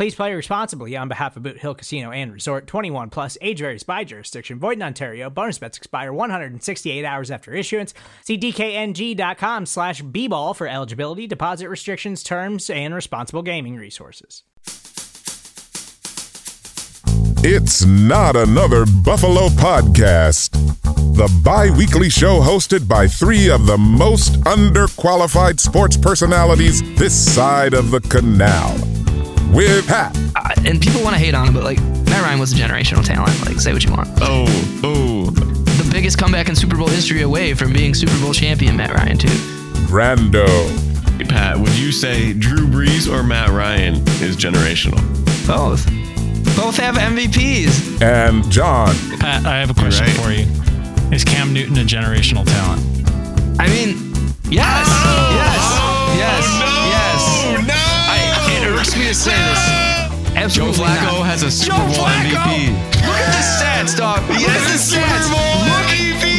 Please play responsibly on behalf of Boot Hill Casino and Resort 21 plus age varies by jurisdiction. Void in Ontario. Bonus bets expire 168 hours after issuance. See DKNG.com slash B ball for eligibility, deposit restrictions, terms, and responsible gaming resources. It's not another Buffalo podcast. The bi weekly show hosted by three of the most underqualified sports personalities this side of the canal. With Pat, Uh, and people want to hate on him, but like Matt Ryan was a generational talent. Like, say what you want. Oh, oh. The biggest comeback in Super Bowl history away from being Super Bowl champion, Matt Ryan, too. Brando, Pat, would you say Drew Brees or Matt Ryan is generational? Both. Both have MVPs. and John. Pat, I have a question right. for you. Is Cam Newton a generational talent? I mean, yes, yes, yes, yes. No! I, it irks me to say this. Joe Flacco not. has a Super Joe Bowl Flacco! MVP. Look at the stats, dog. He Look at the stats.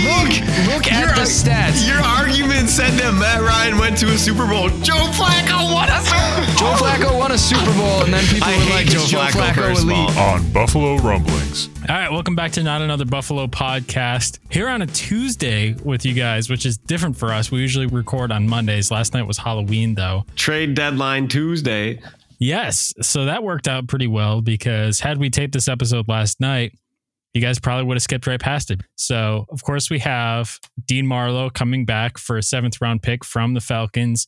Look, look at the stats. Your argument said that Matt Ryan went to a Super Bowl. Joe Flacco won a Super Bowl. Joe Flacco won a Super Bowl, and then people I were like, Joe "Is Joe Flacco, Flacco first elite?" On Buffalo Rumblings. All right, welcome back to Not Another Buffalo podcast. Here on a Tuesday with you guys, which is different for us. We usually record on Mondays. Last night was Halloween, though. Trade deadline Tuesday. Yes, so that worked out pretty well because had we taped this episode last night, you guys probably would have skipped right past it. So, of course, we have Dean Marlowe coming back for a seventh round pick from the Falcons.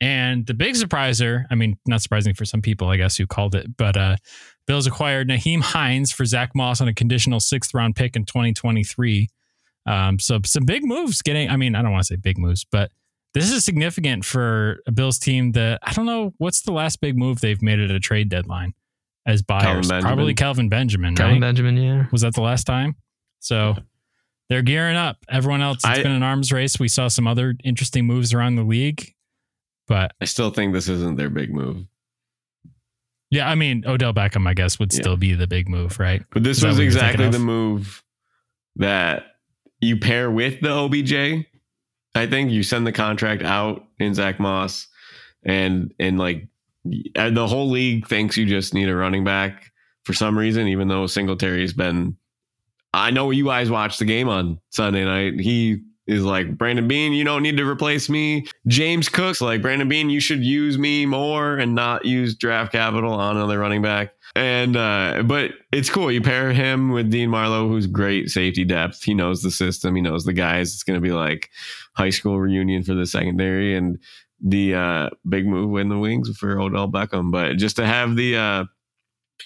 And the big surpriser, I mean, not surprising for some people, I guess, who called it, but uh, Bills acquired Nyheim Hines for Zach Moss on a conditional sixth round pick in 2023. Um, so, some big moves getting, I mean, I don't want to say big moves, but this is significant for a Bills team that I don't know what's the last big move they've made at a trade deadline as buyers. Benjamin. Probably Calvin Benjamin, Kelvin right? Benjamin, yeah. Was that the last time? So they're gearing up. Everyone else, it's I- been an arms race. We saw some other interesting moves around the league, but I still think this isn't their big move. yeah, I mean Odell Beckham, I guess, would Yeah. still be the big move, right? But this Is was exactly the move that you pair with the OBJ. I think you send the contract out in Zach Moss, and and like uh, the whole league thinks you just need a running back for some reason, even though Singletary's been. I know you guys watched the game on Sunday night. He is like Brandon Beane, you don't need to replace me. James Cook's like Brandon Beane, you should use me more and not use draft capital on another running back. And uh, but it's cool. You pair him with Dean Marlowe, who's great safety depth. He knows the system. He knows the guys. It's going to be like high school reunion for the secondary and the uh, big move in the wings for Odell Beckham. But just to have the uh,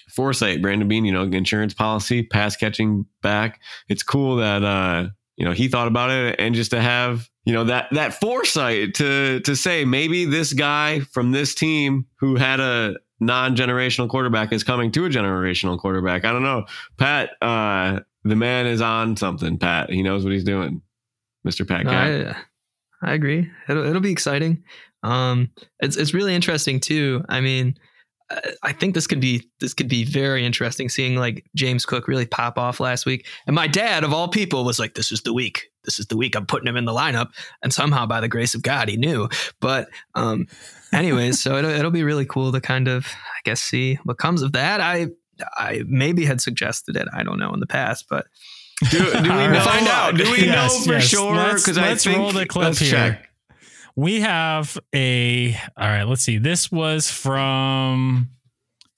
foresight, Brandon Beane, you know, insurance policy, pass catching back. It's cool that uh, you know he thought about it, and just to have you know that that foresight to to say maybe this guy from this team who had a non-generational quarterback is coming to a generational quarterback. I don't know, Pat. Uh, the man is on something. Pat, he knows what he's doing, Mister Pat. No. I, I agree. It'll, it'll be exciting. Um, it's it's really interesting too. I mean, I- I think this could be this could be very interesting. Seeing like James Cook really pop off last week, and my dad of all people was like, "This is the week. This is the week. I'm putting him in the lineup." And somehow, by the grace of God, he knew. But um, anyways, so it'll, it'll be really cool to kind of I guess see what comes of that. I I maybe had suggested it. I don't know in the past, but Do, do we know? right. Find out. Do we Yes, know for yes. sure? Let's- Because I let's think roll the clip let's here. check. We have a all right, let's see. This was from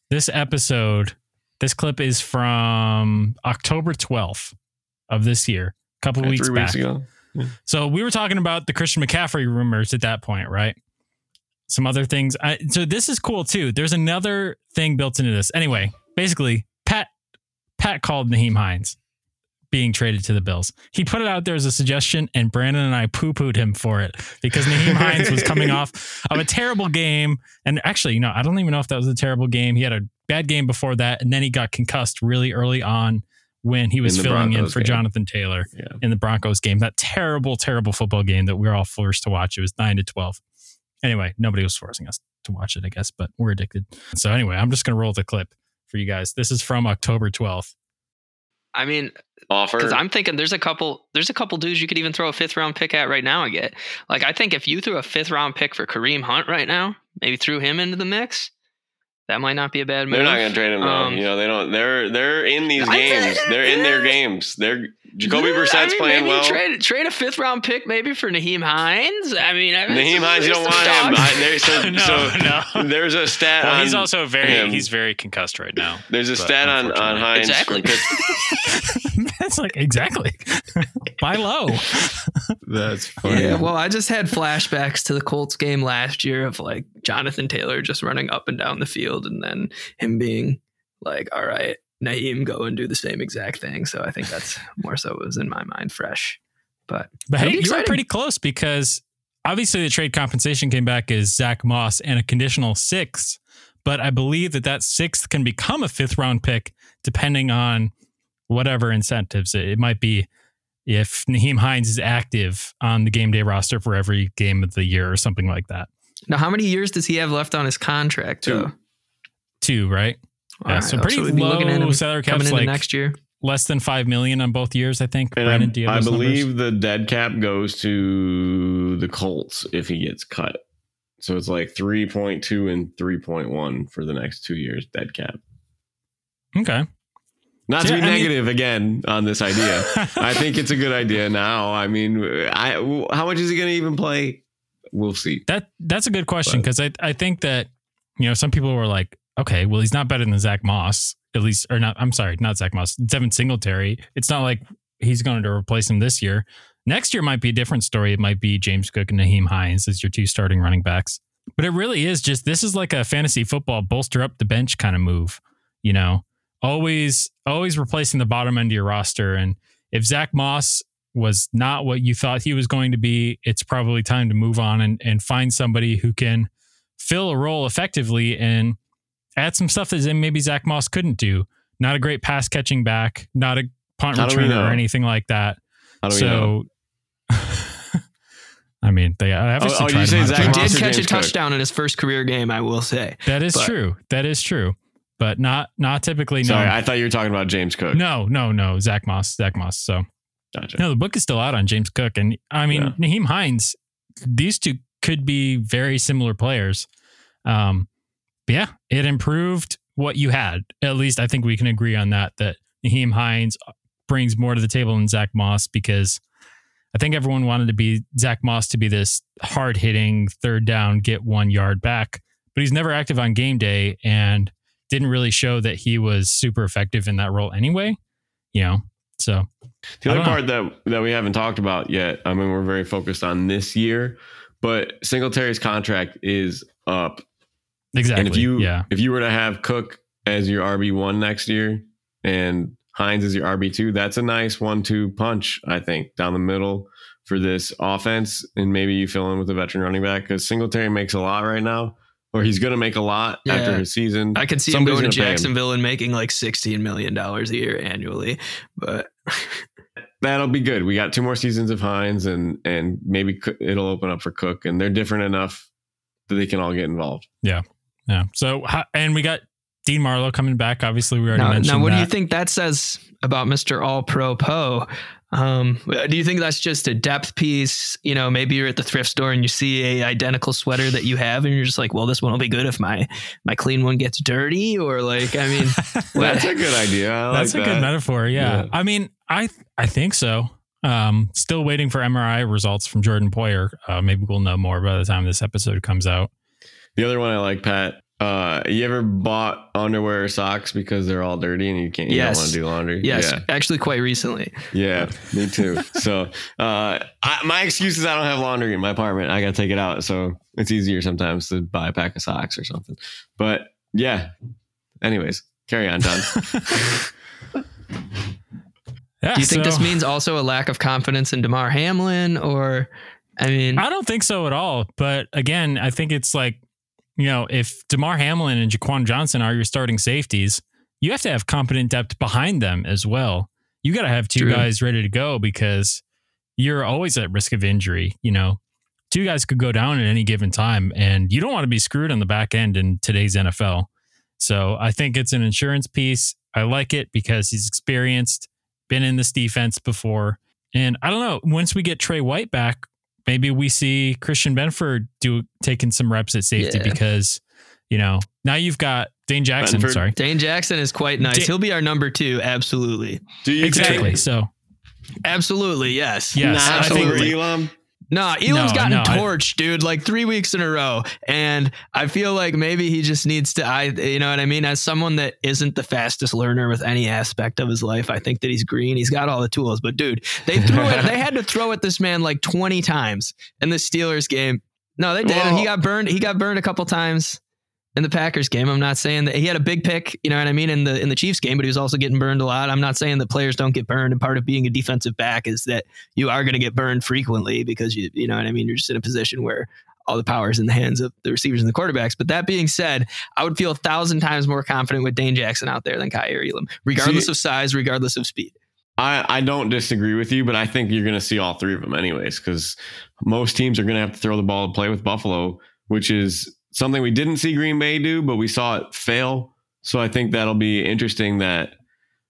this episode. This clip is from October 12th of this year, a couple Okay, weeks three back. weeks ago. So we were talking about the Christian McCaffrey rumors at that point, right? Some other things. I, so this is cool too. There's another thing built into this. Anyway, basically, Pat Pat called Nyheim Hines being traded to the Bills. He put it out there as a suggestion, and Brandon and I poo pooed him for it because Nyheim Hines was coming off of a terrible game. And actually, you know, I don't even know if that was a terrible game. He had a bad game before that, and then he got concussed really early on when he was In filling in for game. Jonathan Taylor Yeah. in the Broncos game. That terrible, terrible football game that we were all forced to watch. It was nine to twelve. Anyway, nobody was forcing us to watch it, I guess, but we're addicted. So anyway, I'm just gonna roll the clip for you guys. This is from October 12th. I mean, Offer. because I'm thinking there's a couple there's a couple dudes you could even throw a fifth round pick at right now. I get like I think if you threw a fifth round pick for Kareem Hunt right now, maybe threw him into the mix, that might not be a bad move. They're not going to trade him. though. Um, you know, they don't. They're they're in these I games. They're in their games. They're Jacoby Yeah, Brissett's I mean, playing maybe well. Trade, trade a fifth round pick maybe for Nyheim Hines. I mean, I mean, Nyheim it's- Hines, you don't want him. I, there, so, No, so no. there's a stat. Well, on he's also very him. he's very concussed right now. There's a stat on on Hines. Exactly. That's like exactly. Buy low. That's funny. Yeah, well, I just had flashbacks to the Colts game last year of like Jonathan Taylor just running up and down the field and then him being like, all right, Nyheim, go and do the same exact thing. So I think that's more so was in my mind fresh. But But hey, you were pretty close because obviously the trade compensation came back as Zach Moss and a conditional sixth. But I believe that that sixth can become a fifth round pick depending on whatever incentives. It, it might be if Nyheim Hines is active on the game day roster for every game of the year or something like that. now, how many years does he have left on his contract? Two. though? Two, right? Yeah, so pretty we'd be looking at low him salary coming cap's into like next year. less than five million on both years. I think. And Brandon, do you I, I have those numbers? believe the dead cap goes to the Colts if he gets cut. So it's like 3.2 and 3.1 for the next two years dead cap. Okay. Not to Yeah, be I mean- negative again on this idea. I think it's a good idea now. I mean, I how much is he going to even play? We'll see. That that's a good question because I I think that you know some people were like, okay, well he's not better than Zach Moss at least, or not. I'm sorry, not Zach Moss, Devin Singletary. It's not like he's going to replace him this year. Next year might be a different story. It might be James Cook and Nyheim Hines as your two starting running backs. But it really is just this is like a fantasy football bolster up the bench kind of move. You know, always always replacing the bottom end of your roster. And if Zach Moss was not what you thought he was going to be, it's probably time to move on and, and find somebody who can fill a role effectively and add some stuff that maybe Zach Moss couldn't do. Not a great pass catching back, not a punt How returner or anything like that. How do we know? so, I mean, they obviously oh, you tried say Zach He. Moss did or catch a James Cook? touchdown in his first career game, I will say. That is but- true. That is true. But not not typically. No, Sorry, I thought you were talking about James Cook. no, no, no. Zach Moss, Zach Moss. So Gotcha. No, the book is still out on James Cook. And I mean, Yeah. Nyheim Hines, these two could be very similar players. Um, but yeah, it improved what you had. At least I think we can agree on that, that Nyheim Hines uh, brings more to the table than Zach Moss because I think everyone wanted to be Zach Moss to be this hard hitting, third down, get one yard back. But he's never active on game day and didn't really show that he was super effective in that role anyway. You know, so The other part that that we haven't talked about yet, I mean, we're very focused on this year, but Singletary's contract is up. Exactly. And if you yeah. if you were to have Cook as your RB one next year and Hines as your RB two, that's a nice one two punch, I think, down the middle for this offense. And maybe you fill in with a veteran running back because Singletary makes a lot right now, or he's going to make a lot Yeah. after his season. I could see Somebody's him going to gonna pay him. Jacksonville and making like $16 million a year annually. But That'll be good. We got two more seasons of Hines, and and maybe it'll open up for Cook, and they're different enough that they can all get involved. Yeah. So, and we got Dean Marlowe coming back. Obviously, we already now, mentioned now what that. do you think that says about Mr. All Pro Poe? Um, do you think that's just a depth piece? You know, maybe you're at the thrift store and you see a identical sweater that you have, and you're just like, "Well, this one will be good if my my clean one gets dirty." Or like, I mean, That's a good idea. I like That's a that. good metaphor. Yeah. Yeah. I mean, I I think so. Um, still waiting for MRI results from Jordan Poyer. Uh, maybe we'll know more by the time this episode comes out. The other one I like, Pat. Uh, you ever bought underwear or socks because they're all dirty and you can't you Yes. don't want to do laundry? Yes, Yeah. actually, quite recently. Yeah, me too. so, uh, I, my excuse is I don't have laundry in my apartment. I got to take it out. So it's easier sometimes to buy a pack of socks or something. But yeah. Anyways, carry on, John. Yeah, Do you think so- this means also a lack of confidence in Damar Hamlin, or I mean, I don't think so at all. But again, I think it's like, you know, if Damar Hamlin and Jaquan Johnson are your starting safeties, you have to have competent depth behind them as well. You got to have two True. guys ready to go because you're always at risk of injury. You know, two guys could go down at any given time, and you don't want to be screwed on the back end in today's NFL. So I think it's an insurance piece. I like it because he's experienced, been in this defense before. And I don't know, once we get Trey White back, maybe we see Christian Benford do taking some reps at safety Yeah. because, you know, now you've got Dane Jackson. Benford. Sorry. Dane Jackson is quite nice. Da- He'll be our number two, absolutely, Do you Exactly. Take, So, absolutely, yes, yes, nah, I think Elam? Nah, Elam's No, gotten no, I- torched, dude, like three weeks in a row. And I feel like maybe he just needs to I you know what I mean? As someone that isn't the fastest learner with any aspect of his life, I think that he's green. He's got all the tools. But dude, they threw it, they had to throw at this man like 20 times in the Steelers game. No, they didn't. Well- he got burned. He got burned a couple times in the Packers game. I'm not saying that he had a big pick, you know what I mean, in the in the Chiefs game, but he was also getting burned a lot. I'm not saying that players don't get burned, and part of being a defensive back is that you are going to get burned frequently because you you know what I mean. You're just in a position where all the power is in the hands of the receivers and the quarterbacks. But that being said, I would feel a thousand times more confident with Dane Jackson out there than Kaiir Elam, regardless See- of size, regardless of speed. I, I don't disagree with you, but I think you're going to see all three of them anyways, because most teams are going to have to throw the ball to play with Buffalo, which is something we didn't see Green Bay do, but we saw it fail. So I think that'll be interesting that,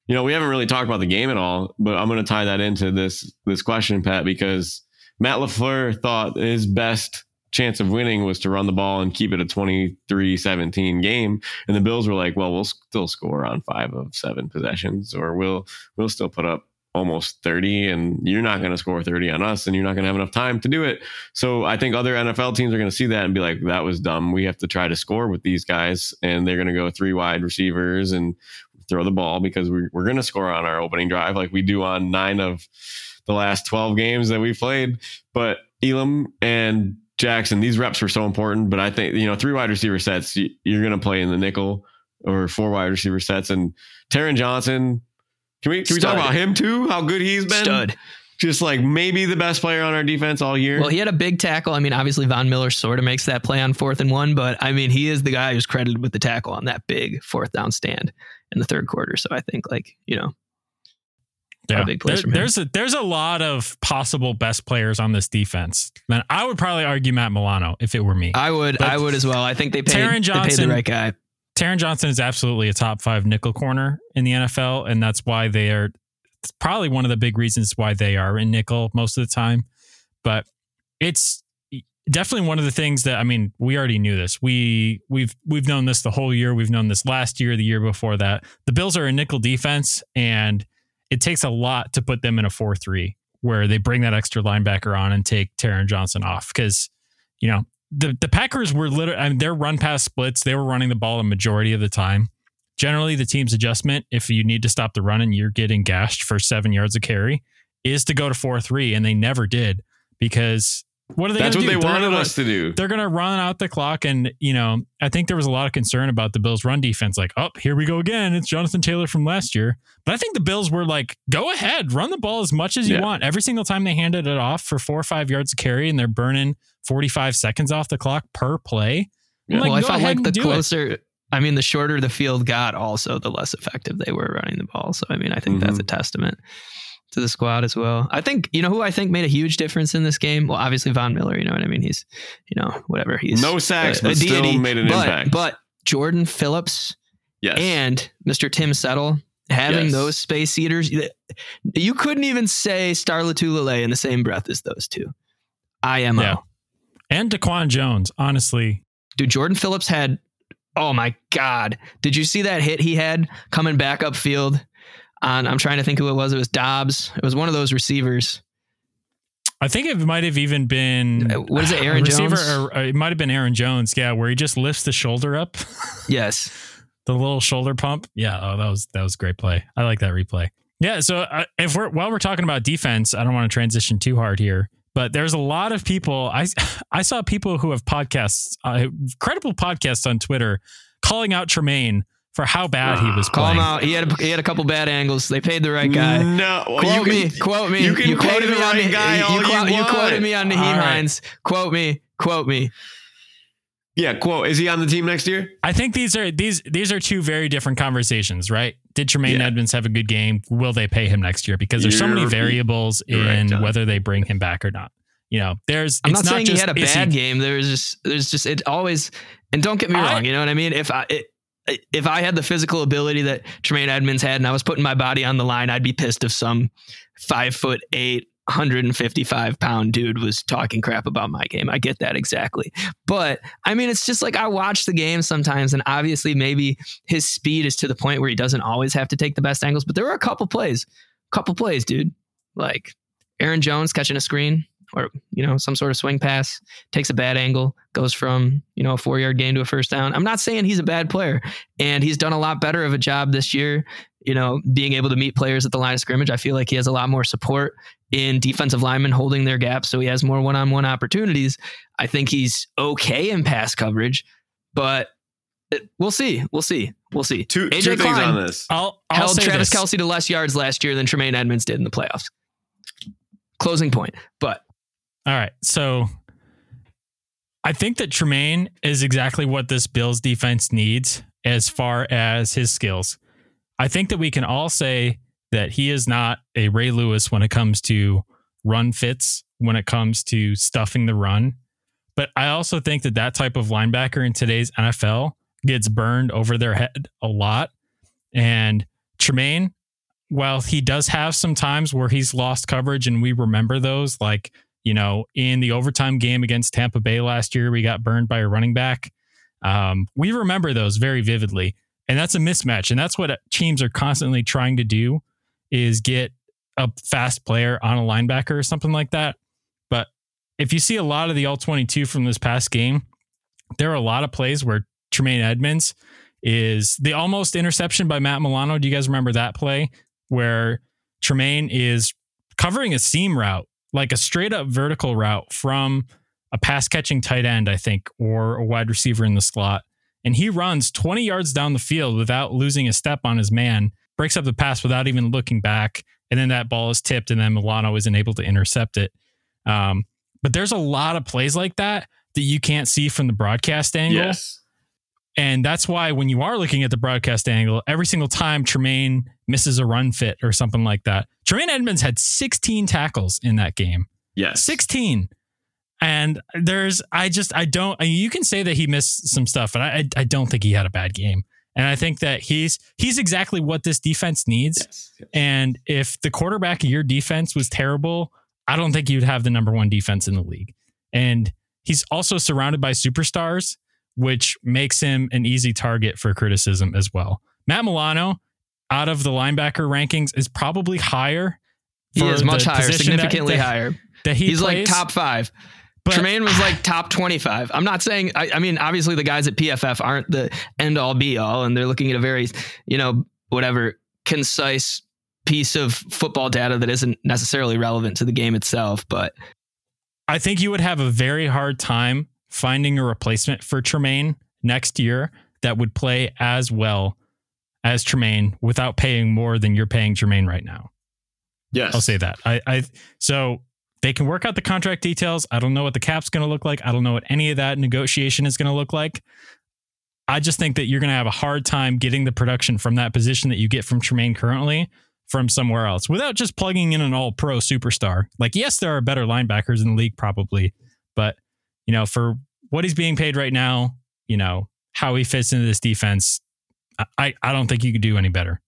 you know, we haven't really talked about the game at all, but I'm going to tie that into this, this question, Pat, because Matt LaFleur thought his best chance of winning was to run the ball and keep it a 23-17 game. And the Bills were like, well, we'll still score on five of seven possessions, or we'll, we'll still put up almost 30 and you're not going to score 30 on us and you're not going to have enough time to do it. So I think other NFL teams are going to see that and be like, that was dumb. We have to try to score with these guys and they're going to go three wide receivers and throw the ball because we're, we're going to score on our opening drive like we do on nine of the last 12 games that we've played. But Elam and Jackson, these reps were so important. But I think, you know, three wide receiver sets, you- you're going to play in the nickel or four wide receiver sets. And Taron Johnson, can we can we talk about him too? How good he's been. Stud. Just like maybe the best player on our defense all year. Well, he had a big tackle. I mean, obviously Von Miller sort of makes that play on fourth and one, but I mean, he is the guy who's credited with the tackle on that big fourth down stand in the third quarter. So I think, like, you know, yeah, big plays There- there's a, there's a lot of possible best players on this defense. Man, I would probably argue Matt Milano if it were me. I would, But I would as well. I think they paid, Taron they paid the right guy. Taron Johnson is absolutely a top five nickel corner in the NFL, and that's why they are probably one of the big reasons why they are in nickel most of the time. But it's definitely one of the things that I mean, we already knew this. We we've we've known this the whole year. We've known this last year, the year before that. The Bills are a nickel defense, and it takes a lot to put them in a four three where they bring that extra linebacker on and take Taron Johnson off because you know the the Packers were literally I mean, their run pass splits. They were running the ball a majority of the time. Generally, the team's adjustment, if you need to stop the run and you're getting gashed for seven yards of carry, is to go to four three, and they never did because what are they? That's what gonna they do? They're wanted gonna us to do. they're going to run out the clock. And, you know, I think there was a lot of concern about the Bills' run defense. Like, oh, here we go again. It's Jonathan Taylor from last year. But I think the Bills were like, go ahead, run the ball as much as you Yeah. want. Every single time they handed it off for four or five yards of carry and they're burning 45 seconds off the clock per play. I'm Yeah. like, well, I felt like the do it. closer, I mean, the shorter the field got, also the less effective they were running the ball. So, I mean, I think that's Mm-hmm. a testament to the squad as well. I think, you know, who I think made a huge difference in this game? Well, obviously Von Miller, you know what I mean? He's, you know, whatever. He's No sacks, a- a but still made an but, impact. But Jordan Phillips yes. and Mr. Tim Settle having Yes. those space eaters, you couldn't even say Star Lotulelei in the same breath as those two. IMO. Yeah. And Daquan Jones, honestly. Dude, Jordan Phillips had, oh my God. Did you see that hit he had coming back upfield? On, I'm trying to think who it was. It was Dobbs. It was one of those receivers. I think it might have even been Uh, what is it, Aaron receiver, Jones? Or, or it might have been Aaron Jones. Yeah, where he just lifts the shoulder up, Yes. the little shoulder pump. Yeah, oh, that was that was a great play. I like that replay. Yeah, so uh, if we're while we're talking about defense, I don't want to transition too hard here, but there's a lot of people. I I saw people who have podcasts, uh, credible podcasts on Twitter, calling out Tremaine for how bad he was Call playing. him out. He had a, he had a couple bad angles. They paid the right guy. No, Quote you me. can- quote me. you can pay quoted the me on right the, guy you, all you quote- you want. quoted me on Nyheim All right. Hines. Quote me. Quote me. Yeah, quote. Is he on the team next year? I think these are these these are two very different conversations, right? Did Tremaine Yeah. Edmonds have a good game? Will they pay him next year? Because there's so many You're- variables you're right, in John. whether they bring him back or not. You know, there's. I'm it's not saying he just, had a is bad game. There's just there's just it always and don't get me I- wrong. You know what I mean? If I it, if I had the physical ability that Tremaine Edmonds had and I was putting my body on the line, I'd be pissed if some five foot eight, 155 pound dude was talking crap about my game. I get that exactly. But I mean, it's just like I watch the game sometimes, and obviously, maybe his speed is to the point where he doesn't always have to take the best angles. But there were a couple plays, couple plays, dude. Like Aaron Jones catching a screen or, you know, some sort of swing pass, takes a bad angle, goes from, you know, a four yard gain to a first down. I'm not saying he's a bad player, and he's done a lot better of a job this year you know, being able to meet players at the line of scrimmage. I feel like he has a lot more support in defensive linemen holding their gaps, so he has more one-on-one opportunities. I think he's okay in pass coverage, but uh, we'll see. We'll see. We'll see. Two, AJ two things on this. I'll, I'll held say Travis this. Kelce to less yards last year than Tremaine Edmonds did in the playoffs. Closing point. But All right. So I think that Tremaine is exactly what this Bills defense needs as far as his skills. I think that we can all say that he is not a Ray Lewis when it comes to run fits, when it comes to stuffing the run. But I also think that that type of linebacker in today's NFL gets burned over their head a lot. And Tremaine, while he does have some times where he's lost coverage and we remember those, like, you know, in the overtime game against Tampa Bay last year, we got burned by a running back. Um, we remember those very vividly. And that's a mismatch. And that's what teams are constantly trying to do is get a fast player on a linebacker or something like that. But if you see a lot of the all 22 from this past game, there are a lot of plays where Tremaine Edmonds is the almost interception by Matt Milano. Do you guys remember that play where Tremaine is covering a seam route, like a straight up vertical route from a pass catching tight end, I think, or a wide receiver in the slot. And he runs 20 yards down the field without losing a step on his man, breaks up the pass without even looking back. And then that ball is tipped, and then Milano isn't able to intercept it. Um, but there's a lot of plays like that that you can't see from the broadcast angle. Yes. And that's why when you are looking at the broadcast angle, every single time Tremaine misses a run fit or something like that, Tremaine Edmonds had 16 tackles in that game. Yes. 16. And there's, I just, I don't, I mean, you can say that he missed some stuff, but I, I don't think he had a bad game. And I think that he's, he's exactly what this defense needs. Yes. yes. And if the quarterback of your defense was terrible, I don't think you'd have the number one defense in the league. And he's also surrounded by superstars, which makes him an easy target for criticism as well. Matt Milano, out of the linebacker rankings, is probably higher. he is much higher, position that- significantly that, higher. That he He's like top five. But- Tremaine was like top 25. I'm not saying, I, I mean, obviously the guys at PFF aren't the end all be all, and they're looking at a very, you know, whatever concise piece of football data that isn't necessarily relevant to the game itself. But I think you would have a very hard time finding a replacement for Tremaine next year that would play as well as Tremaine without paying more than you're paying Tremaine right now. Yes. I'll say that. I, I so they can work out the contract details. I don't know what the cap's going to look like. I don't know what any of that negotiation is going to look like. I just think that you're going to have a hard time getting the production from that position that you get from Tremaine currently from somewhere else without just plugging in an all pro superstar. Like, yes, there are better linebackers in the league, probably, but you know, for what he's being paid right now, you know, how he fits into this defense, I, I don't think you could do any better,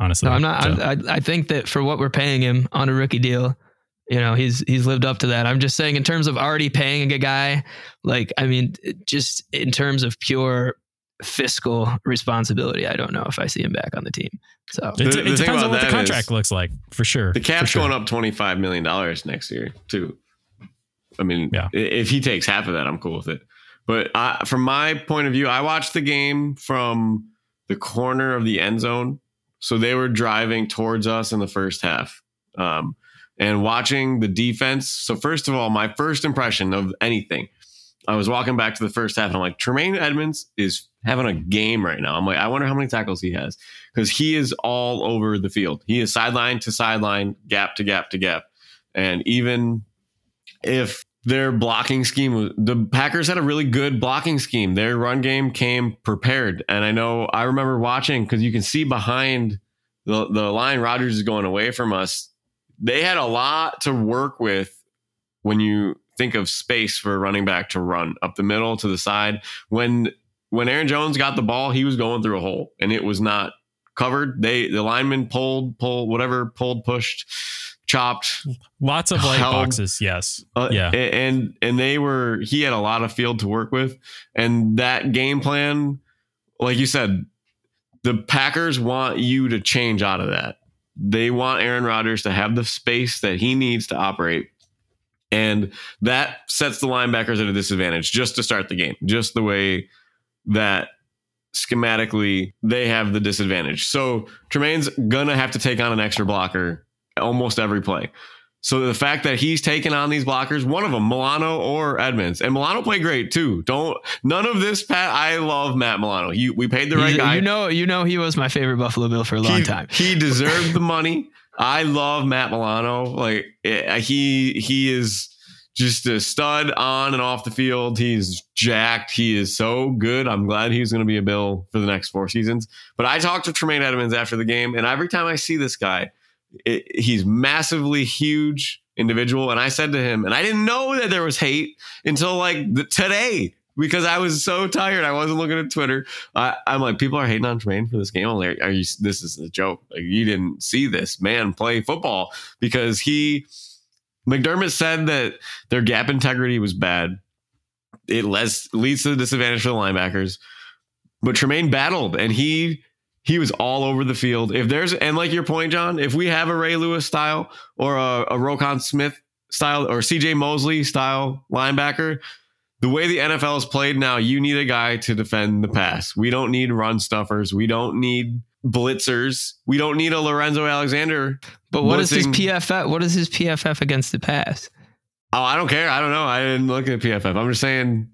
honestly. no, I'm not. So- I, I, I think that for what we're paying him on a rookie deal, you know, he's he's lived up to that. I'm just saying, in terms of already paying a guy, like, I mean, just in terms of pure fiscal responsibility, I don't know if I see him back on the team. So It, The- it the thing depends on what the contract is- looks like, for sure. The cap's sure. going up $25 million next year, too. I mean, Yeah. if he takes half of that, I'm cool with it. But I, from my point of view, I watched the game from the corner of the end zone. So they were driving towards us in the first half. Um, and watching the defense. So, first of all, my first impression of anything, I was walking back to the first half and I'm like, Tremaine Edmonds is having a game right now. I'm like, I wonder how many tackles he has because he is all over the field. He is sideline to sideline, gap to gap to gap. And even if their blocking scheme the Packers had a really good blocking scheme. Their run game came prepared. And I know I remember watching because you can see behind the, the line Rodgers is going away from us. They had a lot to work with when you think of space for a running back to run up the middle to the side. When when Aaron Jones got the ball, he was going through a hole and it was not covered. They the lineman pulled, pulled, whatever, pulled, pushed, chopped, Lots of light Held- boxes. Yes. uh, Yeah. and and they were he had a lot of field to work with, and that game plan, like you said, the Packers want you to change out of that. They want Aaron Rodgers to have the space that he needs to operate, and that sets the linebackers at a disadvantage just to start the game, just the way that schematically they have the disadvantage. So Tremaine's gonna have to take on an extra blocker almost every play. So the fact that he's taken on these blockers, one of them, Milano or Edmonds, and Milano played great too. Don't none of this, Pat. I love Matt Milano. You, we paid the right He's- guy. You know, you know, he was my favorite Buffalo Bill for a long he, time. He deserved the money. I love Matt Milano. Like eh, he he is just a stud on and off the field. He's jacked. He is so good. I'm glad he's going to be a Bill for the next four seasons. But I talked to Tremaine Edmonds after the game, and every time I see this guy, it, he's massively huge individual. And I said to him, and I didn't know that there was hate until like the, today because I was so tired. I wasn't looking at Twitter. I, I'm like, people are hating on Tremaine for this game. I'm like, are you? This is a joke. Like you didn't see this man play football because he. McDermott said that their gap integrity was bad. It leads leads to the disadvantage for the linebackers. But Tremaine battled and he he was all over the field. If there's and like your point, John, if we have a Ray Lewis style or a, a Roquan Smith style or CJ Mosley style linebacker, the way the NFL is played now, you need a guy to defend the pass. We don't need run stuffers. We don't need blitzers. We don't need a Lorenzo Alexander. But what is his PFF? What is his PFF against the pass? Oh, I don't care. I don't know. I didn't look at PFF. I'm just saying,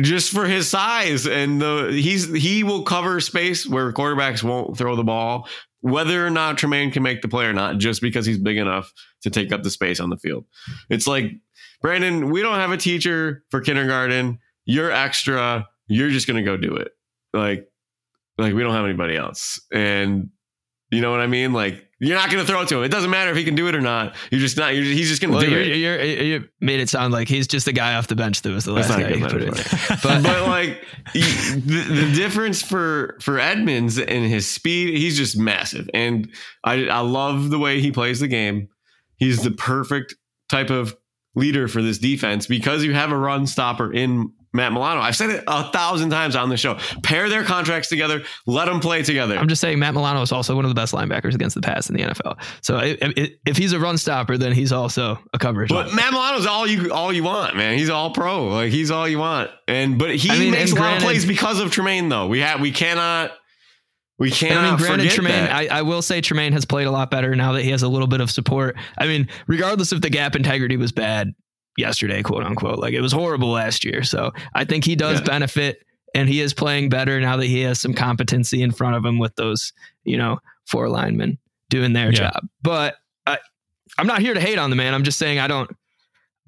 just for his size and the he's he will cover space where quarterbacks won't throw the ball, whether or not Tremaine can make the play or not, just because he's big enough to take up the space on the field. It's like Brandon, we don't have a teacher for kindergarten. You're extra. You're just gonna go do it. Like, like we don't have anybody else, and you know what I mean. Like, you're not gonna throw it to him. It doesn't matter if he can do it or not. You're just not. You're, he's just gonna Well, do you're, it. you're, you made it sound like he's just the guy off the bench that was the last guy you put in metaphor. but, but like the, the difference for for Edmonds and his speed, he's just massive, and I I love the way he plays the game. He's the perfect type of leader for this defense because you have a run stopper in Matt Milano. I've said it a thousand times on the show. Pair their contracts together, let them play together. I'm just saying Matt Milano is also one of the best linebackers against the pass in the NFL. So i- i- if he's a run stopper, then he's also a coverage. but linebacker. Matt Milano's all you all you want, man. He's all pro. Like he's all you want. And but he I mean, makes a lot of plays because of Tremaine though. We have we cannot we cannot I mean, granted, Tremaine. I, I will say Tremaine has played a lot better now that he has a little bit of support. I mean, regardless if the gap integrity was bad yesterday, quote unquote, like it was horrible last year. So I think he does Yeah. benefit and he is playing better now that he has some competency in front of him with those, you know, four linemen doing their Yeah. job. But I, I'm not here to hate on the man. I'm just saying I don't,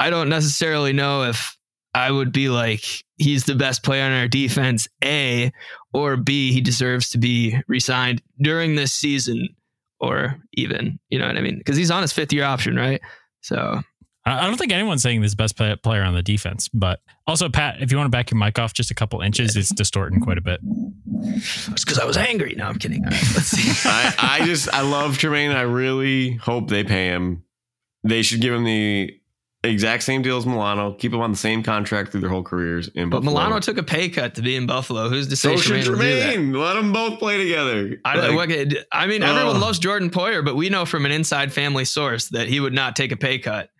I don't necessarily know if I would be like he's the best player on our defense, A, or B, he deserves to be resigned during this season, or even, you know what I mean? Because he's on his fifth year option, right? So I I don't think anyone's saying this best player on the defense, but also Pat, if you want to back your mic off just a couple inches, it's distorting quite a bit. it's because I was angry. No, I'm kidding. All right, let's see. I, I just I love Tremaine. I really hope they pay him. They should give him the exact same deal as Milano. Keep him on the same contract through their whole careers. In but Buffalo. Milano took a pay cut to be in Buffalo. Who's to say so should Tremaine will do that? Tremaine. Let them both play together. I, Like, what- I mean, everyone Ugh. loves Jordan Poyer, but we know from an inside family source that he would not take a pay cut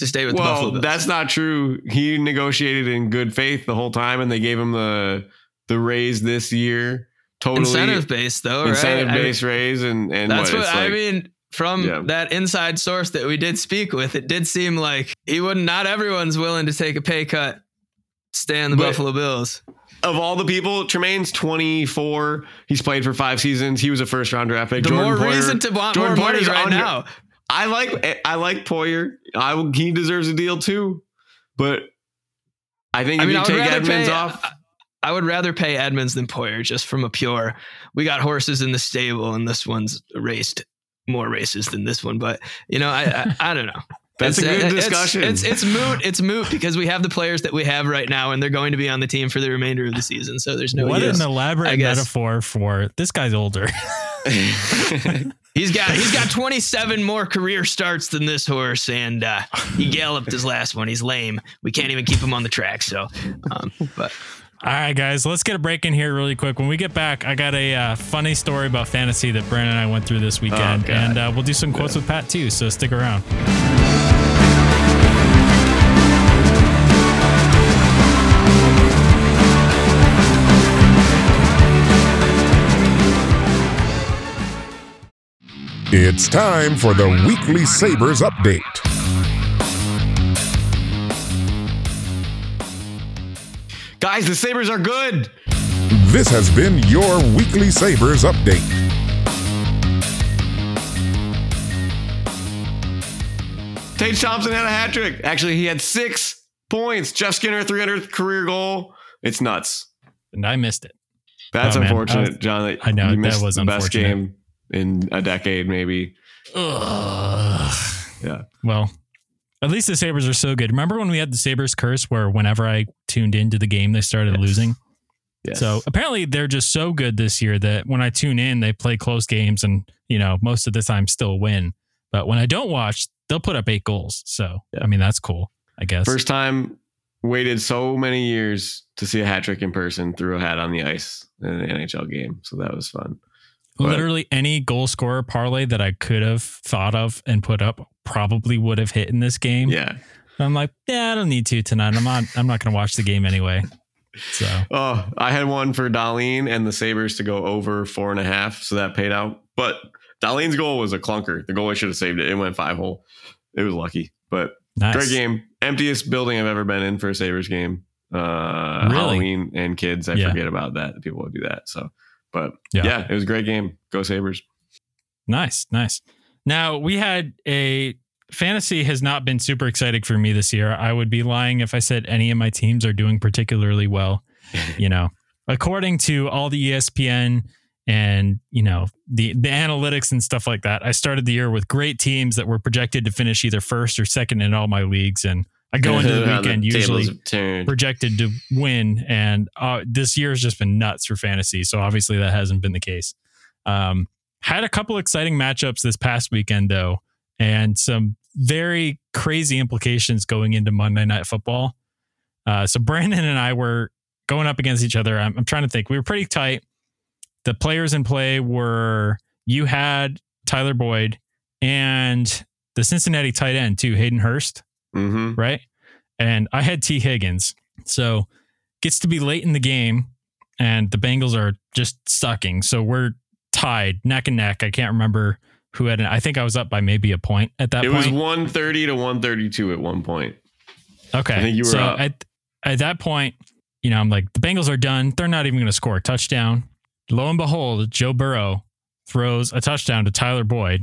to stay with the Buffalo Well, Bills. that's not true. He negotiated in good faith the whole time, and they gave him the the raise this year. Totally incentive based though, right? incentive I mean, based raise, and and That's what, it's I mean. From Yeah. that inside source that we did speak with, it did seem like he would not everyone's willing to take a pay cut, stay on the But- Buffalo Bills. Of all the people, Tremaine's 24. He's played for five seasons. He was a first round draft pick. The Jordan more Poyer- reason to want Jordan more money right under- now. I like I like Poyer. I will- he deserves a deal too, but I think I if mean, I you would take Edmonds pay. off, I- I would rather pay Edmonds than Poyer, just from a pure. We got horses in the stable, and this one's raced more races than this one. But you know, I I, I don't know. that's a uh, It's- good discussion. It's, it's moot. It's moot because we have the players that we have right now, and they're going to be on the team for the remainder of the season. So there's no what use. an elaborate metaphor for this guy's older. He's got he's got 27 more career starts than this horse, and uh, he galloped his last one. He's lame. We can't even keep him on the track. So, um, but All right, guys, let's get a break in here really quick. When we get back, I got a uh, funny story about fantasy that Brandon and I went through this weekend, Oh, and uh, we'll do some quotes with Pat too. So stick around. It's time for the weekly Sabres update. Guys, the Sabres are good. This has been your weekly Sabres update. Tage Thompson had a hat trick. Actually, he had six points. Jeff Skinner, 300th career goal. It's nuts. And I missed it. That's Oh, unfortunate, I was- John. That I know, you that missed was the best game in a decade, maybe. Ugh. Yeah. Well, at least the Sabres are so good. Remember when we had the Sabres curse where whenever I tuned into the game, they started Yes. losing? Yes. So apparently they're just so good this year that when I tune in, they play close games and, you know, most of the time still win. But when I don't watch, they'll put up eight goals. So, Yeah. I mean, that's cool, I guess. First time waited so many years to see a hat trick in person, threw a hat on the ice in an NHL game. So that was fun. Literally any goal scorer parlay that I could have thought of and put up probably would have hit in this game. Yeah. I'm like, yeah, I don't need to tonight. I'm not. I'm not going to watch the game anyway. So Oh, I had one for Dahlin and the Sabres to go over four and a half. So that paid out. But Dahlin's goal was a clunker. The goalie should have saved it. It went five hole. It was lucky. But nice. great game. Emptiest building I've ever been in for a Sabres game. Uh, Really? Halloween and kids. I Yeah. forget about that. People would do that. So, but Yeah. yeah. it was a great game. Go Sabres. Nice, nice. Now we had a fantasy has not been super exciting for me this year. I would be lying if I said any of my teams are doing particularly well. you know, according to all the ESPN and you know the the analytics and stuff like that, I started the year with great teams that were projected to finish either first or second in all my leagues, and I go into the weekend usually have turned. projected to win, and uh, this year has just been nuts for fantasy. So obviously that hasn't been the case. Um, had a couple exciting matchups this past weekend though, and some very crazy implications going into Monday Night Football. Uh, so Brandon and I were going up against each other. I'm, I'm trying to think. We were pretty tight. The players in play were you had Tyler Boyd and the Cincinnati tight end too, Hayden Hurst Mhm. right? And I had Tee Higgins. So gets to be late in the game and the Bengals are just sucking. So we're tied neck and neck. I can't remember who had it. I think I was up by maybe a point at that point. It point. was 130 to 132 at one point. okay. I think you were so up. At, at that point, you know, I'm like, the Bengals are done. They're not even going to score a touchdown. Lo and behold, Joe Burrow throws a touchdown to Tyler Boyd.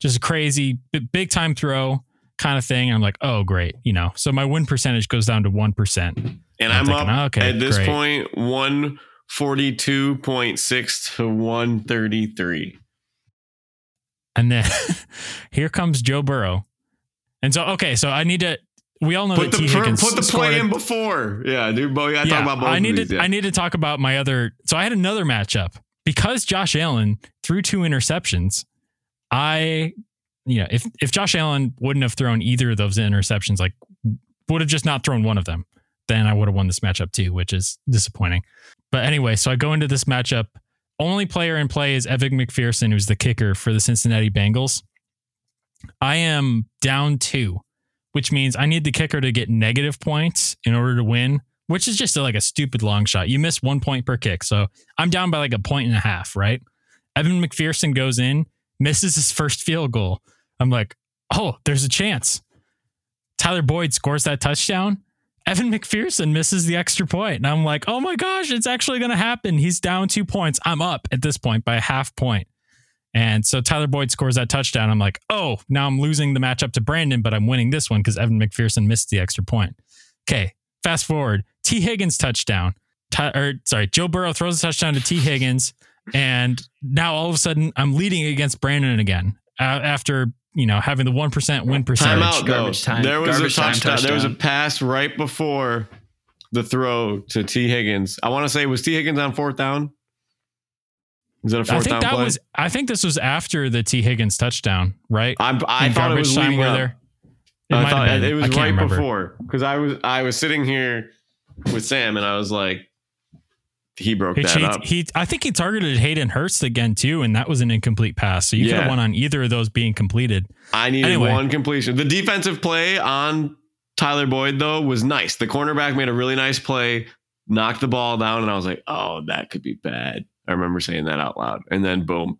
Just a crazy, big time throw kind of thing. I'm like, oh, great. You know, so my win percentage goes down to 1%. And I'm I'm, thinking, up okay, at this great. point 142.6 to 133. And then here comes Joe Burrow. And so, okay, so I need to, we all know Put that the T. per, put the play in before. Yeah, dude. We yeah, talk about both I need these. to, yeah. I need to talk about my other. So I had another matchup because Josh Allen threw two interceptions. I, you know, if if Josh Allen wouldn't have thrown either of those interceptions, like would have just not thrown one of them, then I would have won this matchup too, which is disappointing. But anyway, so I go into this matchup. Only player in play is Evan McPherson, who's the kicker for the Cincinnati Bengals. I am down two which means I need the kicker to get negative points in order to win, which is just like a stupid long shot. You miss one point per kick. So I'm down by like a point and a half, right? Evan McPherson goes in, misses his first field goal. I'm like, oh, there's a chance. Tyler Boyd scores that touchdown. Evan McPherson misses the extra point. And I'm like, oh my gosh, it's actually going to happen. He's down two points. I'm up at this point by a half point. And so Tyler Boyd scores that touchdown. I'm like, oh, now I'm losing the matchup to Brandon, but I'm winning this one because Evan McPherson missed the extra point. Okay, fast forward. Tee Higgins touchdown. Ty, or sorry, Joe Burrow throws a touchdown to Tee Higgins, and now all of a sudden I'm leading against Brandon again uh, after you know having the one percent win percentage. Time out though. Garbage time- There was a garbage time touchdown. There was a pass right before the throw to Tee Higgins. I want to say was Tee Higgins on fourth down. Is that a I fourth think down that play? was. I think this was after the Tee Higgins touchdown, right? I'm, I thought it was time leading where up. It I thought it was I right remember. before because I was I was sitting here with Sam and I was like, he broke Which that he, up. he, I think he targeted Hayden Hurst again too, and that was an incomplete pass. So you could have won on either of those being completed. I needed Anyway. one completion. The defensive play on Tyler Boyd though was nice. The cornerback made a really nice play, knocked the ball down, and I was like, oh, that could be bad. I remember saying that out loud, and then boom,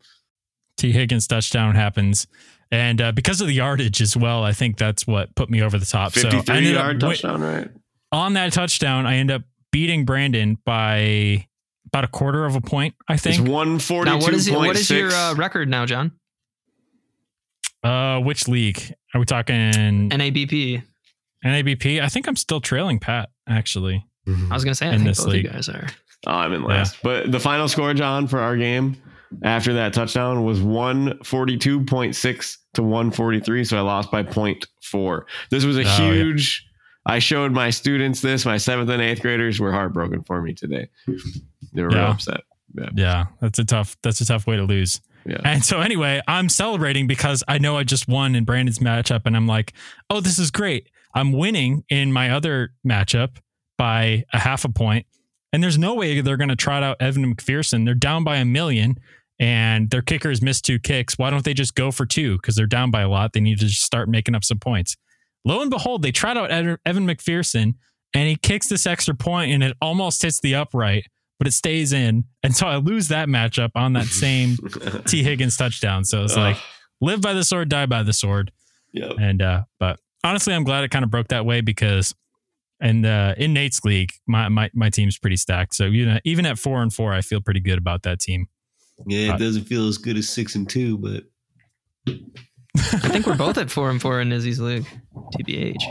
Tee Higgins touchdown happens, and uh, because of the yardage as well, I think that's what put me over the top. So I fifty-three ended up yard touchdown, right? on that touchdown, I end up beating Brandon by about a quarter of a point. I think. It's think. one Now, what is, it, what is your uh, record now, John? Uh, which league are we talking? NABP. NABP. I think I'm still trailing Pat actually. I was gonna say I In think this both league. you guys are. Oh, I'm in last. But the final score, John, for our game after that touchdown was 142.6 to 143. So I lost by 0.4. This was a Oh, yeah. I showed my students this. My seventh and eighth graders were heartbroken for me today. They were Yeah. upset. Yeah. Yeah, that's a tough. That's a tough way to lose. Yeah. And so anyway, I'm celebrating because I know I just won in Brandon's matchup, and I'm like, oh, this is great. I'm winning in my other matchup by a half a point, and there's no way they're going to trot out Evan McPherson. They're down by a million, and their kickers missed two kicks. Why don't they just go for two? Because they're down by a lot. They need to just start making up some points. Lo and behold, they tried out Evan McPherson, and he kicks this extra point, and it almost hits the upright, but it stays in. And so I lose that matchup on that same Tee Higgins touchdown. So it's like live by the sword, die by the sword. Yep. And uh, but honestly, I'm glad it kind of broke that way because and uh, in Nate's league, my, my my team's pretty stacked. So you know, even at four and four, I feel pretty good about that team. Yeah, Uh, it doesn't feel as good as six and two, but I think we're both at four and four in Izzy's league. TBH.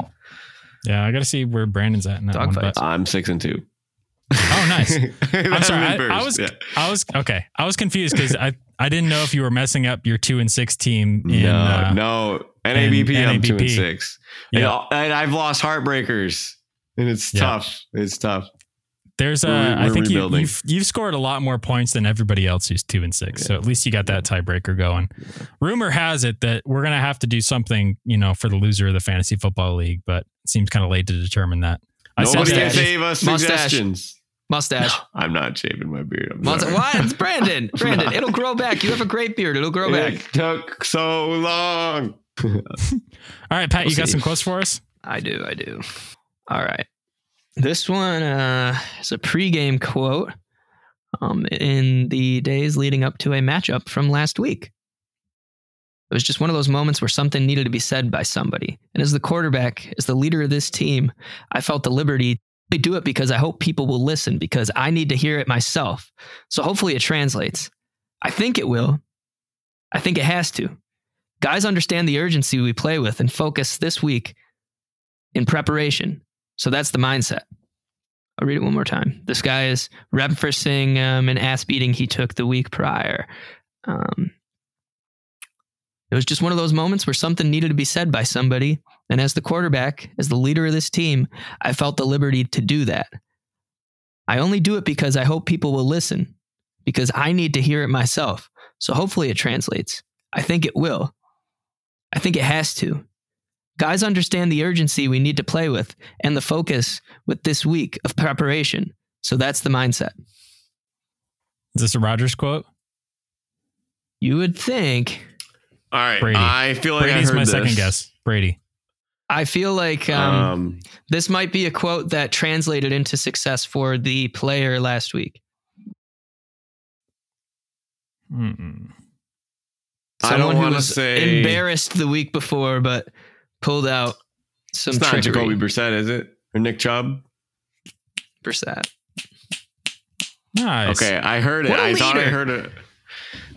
Yeah, I got to see where Brandon's at in that one. But, I'm six and two. oh, nice. I'm sorry. I, I was yeah. I was okay. I was confused because I I didn't know if you were messing up your two and six team. In, no, uh, no. NABP, I'm two and six. Yeah. And, and I've lost heartbreakers. And it's Yeah. tough. It's tough. There's uh, We're- we're think you, rebuilding. you've you've scored a lot more points than everybody else who's two and six. So at least you got that tiebreaker going. Rumor has it that we're gonna have to do something, you know, for the loser of the fantasy football league, but it seems kind of late to determine that. I said Nobody that- Mustache. save us Mustache. suggestions. Mustache. I'm not shaving my beard. I'm Mustache. sorry. What? It's Brandon. Brandon. It'll grow back. You have a great beard. It'll grow It back. took so long. All right, Pat, We'll you got see. some quotes for us? I do. I do. All right. This one uh, is a pregame quote um, in the days leading up to a matchup from last week. It was just one of those moments where something needed to be said by somebody. And as the quarterback, as the leader of this team, I felt the liberty to do it because I hope people will listen because I need to hear it myself. So hopefully it translates. I think it will. I think it has to. Guys understand the urgency we play with and focus this week in preparation. So that's the mindset. I'll read it one more time. This guy is referencing um, an ass beating he took the week prior. Um, it was just one of those moments where something needed to be said by somebody. And as the quarterback, as the leader of this team, I felt the liberty to do that. I only do it because I hope people will listen, because I need to hear it myself. So hopefully it translates. I think it will. I think it has to. Guys understand the urgency we need to play with and the focus with this week of preparation. So that's the mindset. Is this a Rodgers quote? You would think All right. Brady. I feel like Brady's I heard my this. second guess. Brady. I feel like um, Um, this might be a quote that translated into success for the player last week. Mm-mm. I don't who wanna was say- embarrassed the week before, but pulled out some it's not trickery. Jacoby Brissett, is it? Or Nick Chubb? Brissett. Nice. Okay, I heard it. I a I thought I heard it.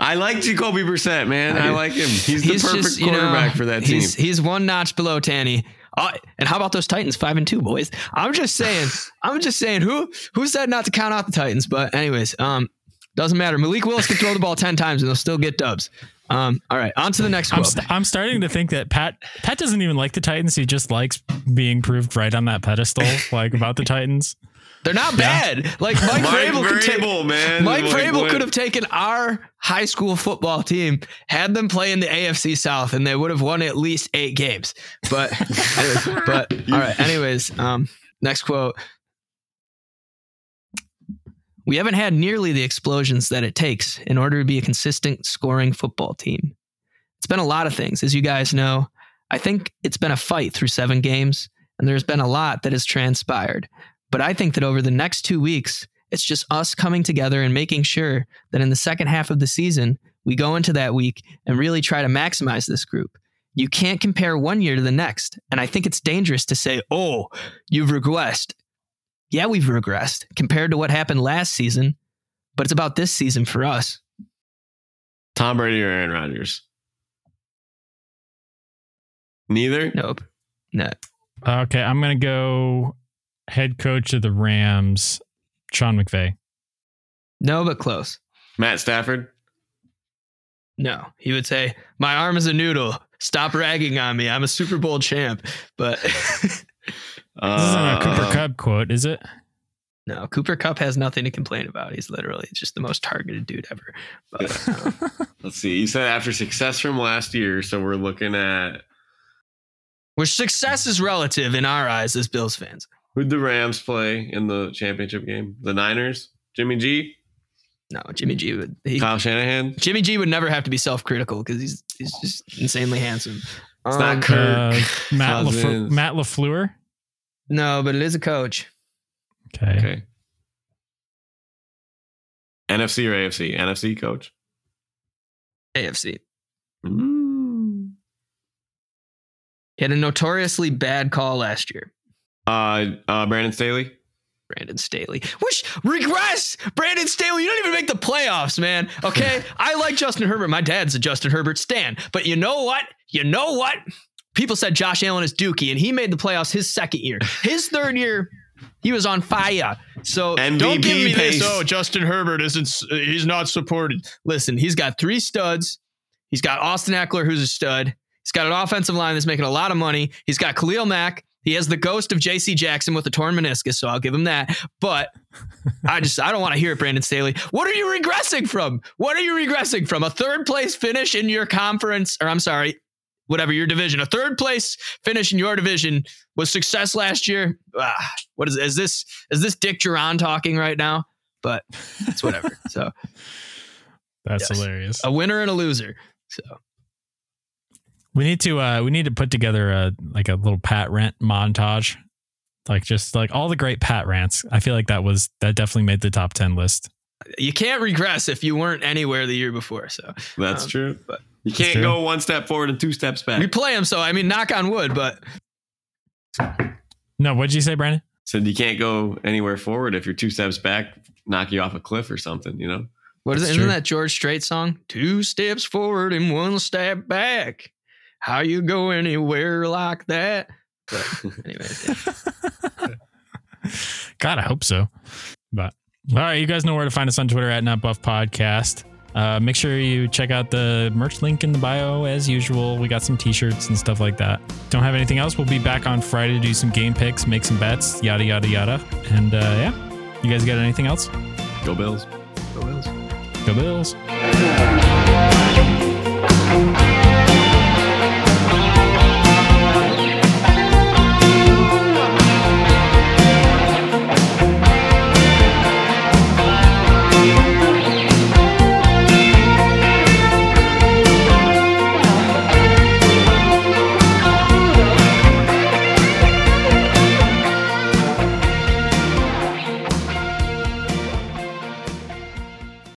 I like Jacoby Brissett, man. I I, like him. He's the perfect just, you know, quarterback for that team. He's he's one notch below Tanny. Uh, and how about those Titans five and two boys? I'm just saying. I'm just saying. Who who said not to count out the Titans? But anyways, um, doesn't matter. Malik Willis can throw the ball ten times and they'll still get dubs. Um, all right, on to the next I'm, quote. st- I'm starting to think that Pat Pat doesn't even like the Titans. He just likes being proved right on that pedestal, like about the Titans. They're not bad. Like Mike, Mike Vrabel could take. Vrabel, man. Mike Like, Vrabel what- could have taken our high school football team, had them play in the AFC South, and they would have won at least eight games. But, but all right. Anyways, um, next quote. We haven't had nearly the explosions that it takes in order to be a consistent scoring football team. It's been a lot of things, as you guys know. I think it's been a fight through seven games, and there's been a lot that has transpired. But I think that over the next two weeks, it's just us coming together and making sure that in the second half of the season, we go into that week and really try to maximize this group. You can't compare one year to the next. And I think it's dangerous to say, oh, you've regressed. Yeah, we've regressed compared to what happened last season, but it's about this season for us. Tom Brady or Aaron Rodgers? Neither. Nope. No. Okay, I'm gonna go head coach of the Rams, Sean McVay. No, but close. Matt Stafford. No. He would say, My arm is a noodle. Stop ragging on me. I'm a Super Bowl champ. But This isn't a Cooper Uh, Kupp quote, is it? no, Cooper Kupp has nothing to complain about. He's literally just the most targeted dude ever. But uh, Let's see. You said after success from last year, so we're looking at which success is relative in our eyes as Bills fans. who'd the Rams play in the championship game? The Niners. Jimmy G. No, Jimmy G would he, Kyle Shanahan. Jimmy G would never have to be self-critical because he's he's just insanely handsome. It's Um, not Kirk. Uh, Matt LaFleur, Matt LaFleur. No, but it is a coach. Okay. Okay. NFC or AFC? NFC coach. AFC. Mm. He had a notoriously bad call last year. Uh, uh, Brandon Staley. Brandon Staley. Which regress, Brandon Staley. You don't even make the playoffs, man. Okay, I like Justin Herbert. My dad's a Justin Herbert stan. But you know what? You know what? People said Josh Allen is Dookie, and he made the playoffs his second year. His third year, he was on fire. So don't give me pace. this. Oh, Justin Herbert isn't. He's not supported. Listen, he's got three studs. He's got Austin Ekeler, who's a stud. He's got an offensive line that's making a lot of money. He's got Khalil Mack. He has the ghost of J.C. Jackson with a torn meniscus, so I'll give him that. But I just I don't want to hear it, Brandon Staley. What are you regressing from? What are you regressing from? A third place finish in your conference, or I'm sorry, whatever your division. A third place finish in your division was success last year. Ah, what is is this? Is this Dick Jauron talking right now? But it's whatever. so That's Yes. hilarious. a winner and a loser. So We need to uh we need to put together a like a little Pat rant montage. Like just like all the great Pat rants. I feel like that was that definitely made the top 10 list. You can't regress if you weren't anywhere the year before. So That's Um, true. but- you can't true. go one step forward and two steps back. we play them, So I mean, knock on wood. But No, what'd you say, Brandon? Said you can't go anywhere forward if you're two steps back, knock you off a cliff or something. You know. What is That's it? Isn't true. that George Strait song? Two steps forward and one step back. How you go anywhere like that? But anyways, yeah. God, I hope so. But all right, you guys know where to find us on Twitter at Not Buff Podcast. Uh, make sure you check out the merch link in the bio as usual. We got some t-shirts and stuff like that. Don't have anything else. We'll be back on Friday to do some game picks, make some bets, yada yada yada. And uh, yeah, you guys got anything else? Go Bills. Go Bills. Go Bills.